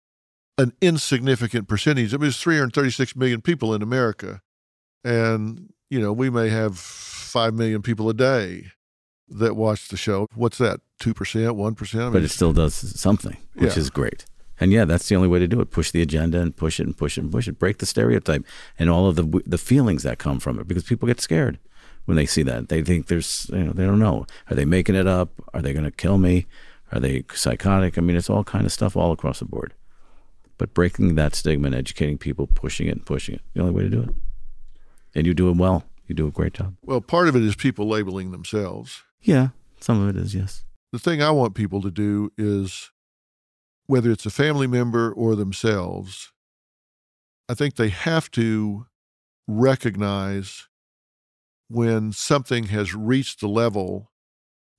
an insignificant percentage. I mean, there's 336 million people in America. And, you know, we may have 5 million people a day that watch the show. What's that? 2%, 1%? I mean, But it still does something, which Yeah. is great. And yeah, that's the only way to do it. Push the agenda and push it and push it and push it. Break the stereotype and all of the the feelings that come from it because people get scared when they see that. They think there's, you know, they don't know. Are they making it up? Are they going to kill me? Are they psychotic? I mean, it's all kind of stuff all across the board. But breaking that stigma and educating people, pushing it and pushing it, the only way to do it. And you do it well. You do a great job. Well, part of it is people labeling themselves. Yeah, some of it is, yes. The thing I want people to do is whether it's a family member or themselves, I think they have to recognize when something has reached the level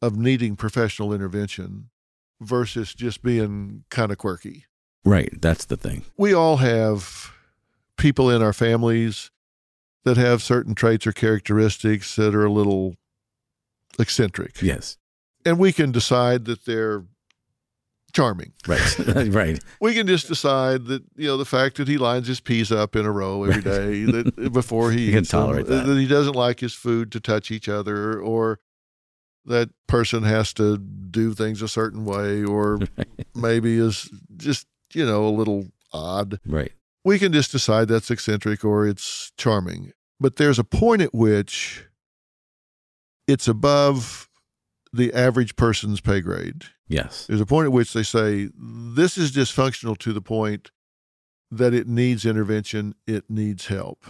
of needing professional intervention versus just being kind of quirky. Right. That's the thing. We all have people in our families that have certain traits or characteristics that are a little eccentric. Yes. And we can decide that they're charming. Right. right. We can just decide that you know the fact that he lines his peas up in a row every day that before he can eats them, tolerate that. that he doesn't like his food to touch each other or that person has to do things a certain way or maybe is just you know a little odd. Right. We can just decide that's eccentric or it's charming. But there's a point at which it's above the average person's pay grade. Yes. There's a point at which they say this is dysfunctional to the point that it needs intervention, it needs help.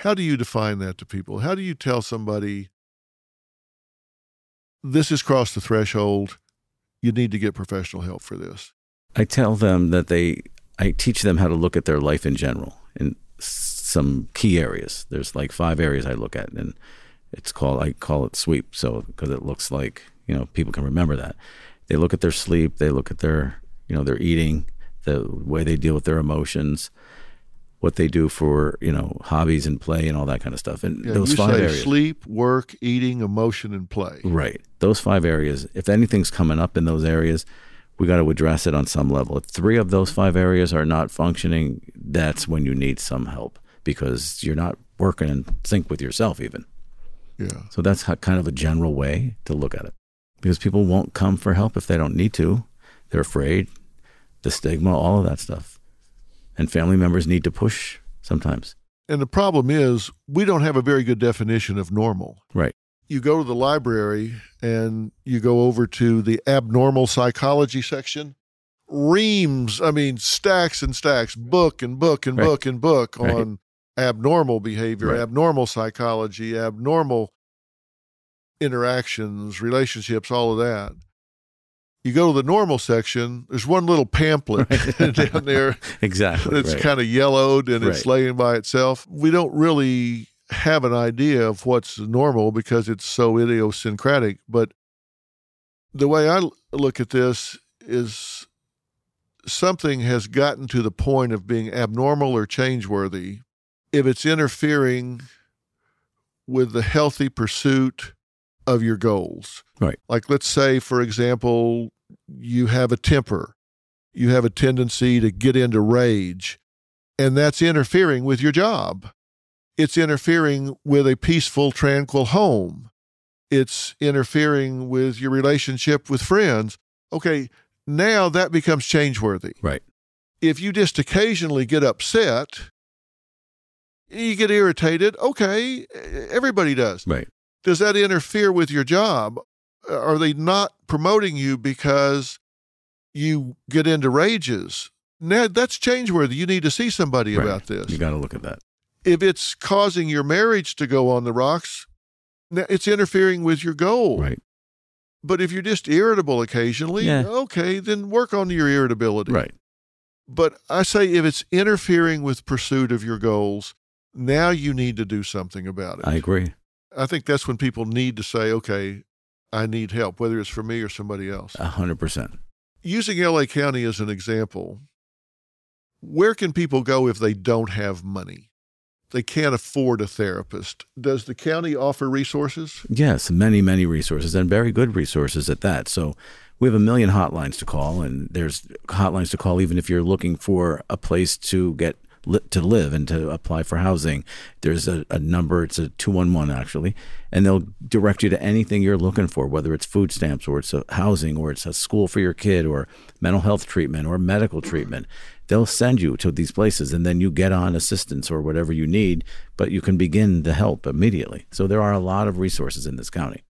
How do you define that to people? How do you tell somebody this has crossed the threshold? You need to get professional help for this. I tell them that they, I teach them how to look at their life in general in some key areas. There's like five areas I look at, and it's called, I call it sweep. So, because it looks like, you know, people can remember that. They look at their sleep, they look at their, you know, their eating, the way they deal with their emotions, what they do for, you know, hobbies and play and all that kind of stuff. And Yeah, those you five say areas. sleep, work, eating, emotion, and play. Right. Those five areas, if anything's coming up in those areas, we got to address it on some level. If three of those five areas are not functioning, that's when you need some help because you're not working in sync with yourself, even. Yeah. So that's how, kind of a general way to look at it because people won't come for help if they don't need to. They're afraid, the stigma, all of that stuff. And family members need to push sometimes. And the problem is, we don't have a very good definition of normal. Right. You go to the library and you go over to the abnormal psychology section. Reams, I mean, stacks and stacks, book and book and Right. book and book Right. on abnormal behavior, Right. abnormal psychology, abnormal interactions, relationships, all of that. You go to the normal section, there's one little pamphlet down there Exactly. it's right. kind of yellowed and it's laying by itself. We don't really have an idea of what's normal because it's so idiosyncratic. But the way I look at this is something has gotten to the point of being abnormal or changeworthy if it's interfering with the healthy pursuit of your goals. Right. Like, let's say, for example, you have a temper you have a tendency to get into rage, and that's interfering with your job. It's interfering with a peaceful, tranquil home. It's interfering with your relationship with friends. Okay, now that becomes changeworthy. Right. If you just occasionally get upset, you get irritated. Okay, everybody does. Right. Does that interfere with your job? Are they not promoting you because you get into rages? Now that's changeworthy. You need to see somebody Right. about this. You got to look at that. if it's causing your marriage to go on the rocks, now it's interfering with your goal. Right. But if you're just irritable occasionally, Yeah. okay, then work on your irritability. Right. But I say if it's interfering with pursuit of your goals, now you need to do something about it. I agree. I think that's when people need to say, okay, I need help, whether it's for me or somebody else. A hundred percent. Using LA County as an example, where can people go if they don't have money? They can't afford a therapist. Does the county offer resources? Yes, many, many resources and very good resources at that. So we have a million hotlines to call, and there's hotlines to call even if you're looking for a place to get li- to live and to apply for housing. There's a, a number, it's a 211 actually, and they'll direct you to anything you're looking for, whether it's food stamps or it's housing or it's a school for your kid or mental health treatment or medical treatment. They'll send you to these places and then you get on assistance or whatever you need, but you can begin the help immediately. So there are a lot of resources in this county.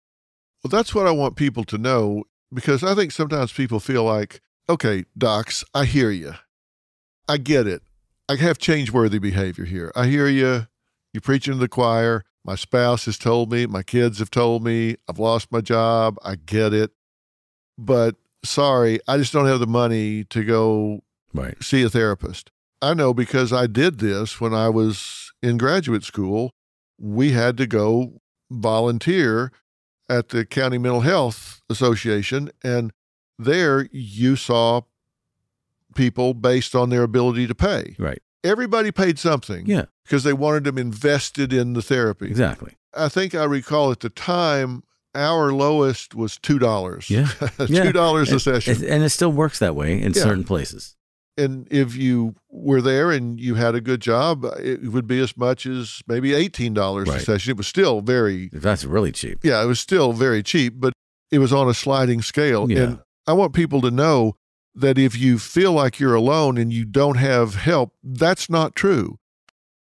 Well, that's what I want people to know because I think sometimes people feel like, okay, docs, I hear you. I get it. I have change-worthy behavior here. I hear you. You're preaching to the choir. My spouse has told me. My kids have told me. I've lost my job. I get it. But sorry, I just don't have the money to go Right. see a therapist. I know because I did this when I was in graduate school. We had to go volunteer at the County Mental Health Association, and there you saw people based on their ability to pay. Right. Everybody paid something Yeah. because they wanted them invested in the therapy. Exactly. I think I recall at the time our lowest was two dollars. Yeah. Yeah. two dollars a And- session. And it still works that way in Yeah. certain places. and if you were there and you had a good job, it would be as much as maybe eighteen dollars a session. It was still very, That's really cheap. yeah, it was still very cheap, but it was on a sliding scale. Yeah. And I want people to know that if you feel like you're alone and you don't have help, that's not true.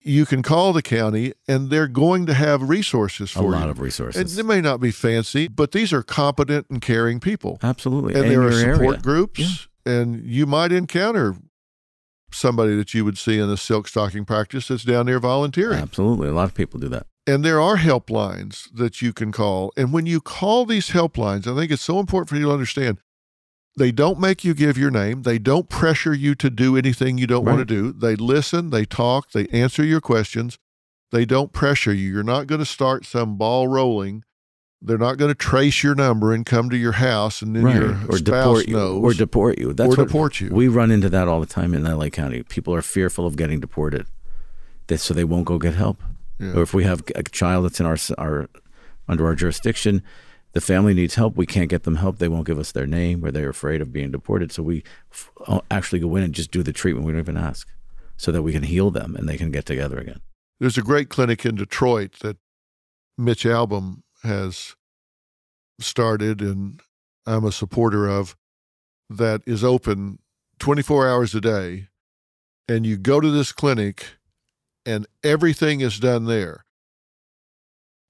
You can call the county, and they're going to have resources for you. A lot you. of resources. And they may not be fancy, but these are competent and caring people Absolutely. and there are support area. groups and you might encounter somebody that you would see in a silk stocking practice that's down there volunteering Absolutely. A lot of people do that. and there are helplines that you can call and when you call these helplines i think it's so important for you to understand they don't make you give your name they don't pressure you to do anything you don't want to do they listen they talk they answer your questions they don't pressure you you're not going to start some ball rolling they're not going to trace your number and come to your house and then your Or spouse deport you. knows Or deport you. That's or what, deport you. We run into that all the time in LA County. People are fearful of getting deported, they, so they won't go get help. Yeah. Or if we have a child that's in our our under our jurisdiction, the family needs help. We can't get them help. They won't give us their name, or they're afraid of being deported. So we f- uh, actually go in and just do the treatment. We don't even ask, so that we can heal them and they can get together again. There's a great clinic in Detroit that Mitch Albom has started, and I'm a supporter of, that is open 24 hours a day. And you go to this clinic, and everything is done there.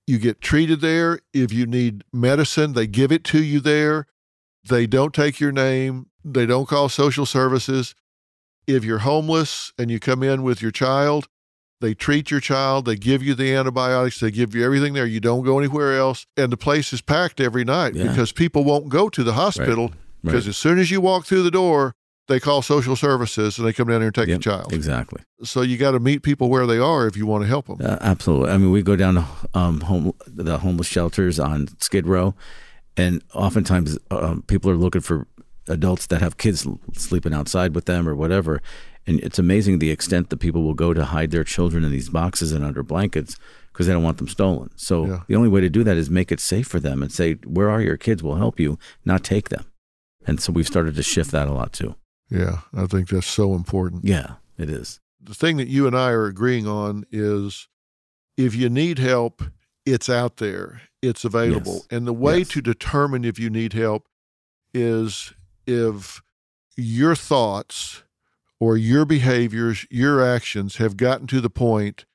You get treated there. If you need medicine, they give it to you there. They don't take your name, they don't call social services. If you're homeless and you come in with your child, they treat your child, they give you the antibiotics, they give you everything there. You don't go anywhere else. And the place is packed every night Yeah. because people won't go to the hospital because Right. as soon as you walk through the door, they call social services and they come down here and take Yep, the child. Exactly. So you got to meet people where they are if you want to help them. Uh, absolutely. I mean, we go down to um, home, the homeless shelters on Skid Row, and oftentimes um, people are looking for adults that have kids sleeping outside with them or whatever. And it's amazing the extent that people will go to hide their children in these boxes and under blankets because they don't want them stolen. So Yeah. the only way to do that is make it safe for them and say, "Where are your kids? We'll help you, not take them." And so we've started to shift that a lot too. Yeah, I think that's so important. Yeah, it is. The thing that you and I are agreeing on is if you need help, it's out there, it's available. Yes. And the way Yes. to determine if you need help is if your thoughts or your behaviors, your actions have gotten to the point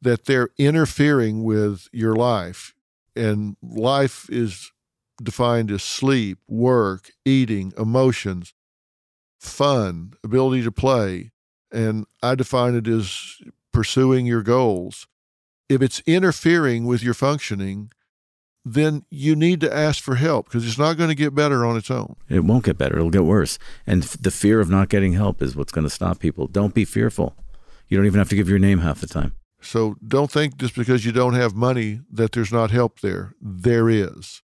that they're interfering with your life. And life is defined as sleep, work, eating, emotions, fun, ability to play. And I define it as pursuing your goals. If it's interfering with your functioning, then you need to ask for help because it's not going to get better on its own. It won't get better. It'll get worse. And the fear of not getting help is what's going to stop people. Don't be fearful. You don't even have to give your name half the time. So don't think just because you don't have money that there's not help there. There is.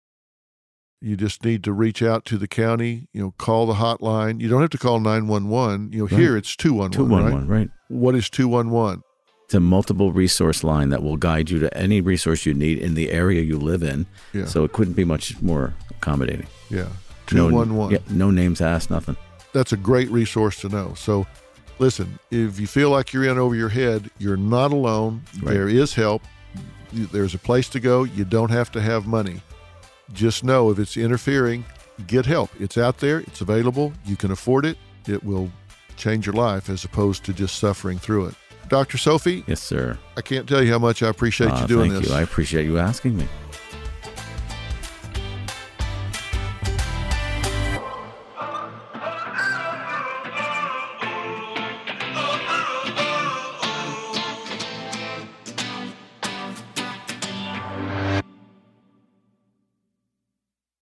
You just need to reach out to the county, you know, call the hotline. You don't have to call 911. You know, Right. here it's 211, 211, right? right? What is 211? It's a multiple resource line that will guide you to any resource you need in the area you live in. Yeah. So it couldn't be much more accommodating. Yeah. No- 211. yeah, no names asked, nothing. That's a great resource to know. So listen, if you feel like you're in over your head, you're not alone. Right. There is help. There's a place to go. You don't have to have money. Just know if it's interfering, get help. It's out there, it's available, you can afford it. It will change your life as opposed to just suffering through it. Dr. Sophy, Yes, sir. I can't tell you how much I appreciate Ah, you doing thank this. Thank you. I appreciate you asking me.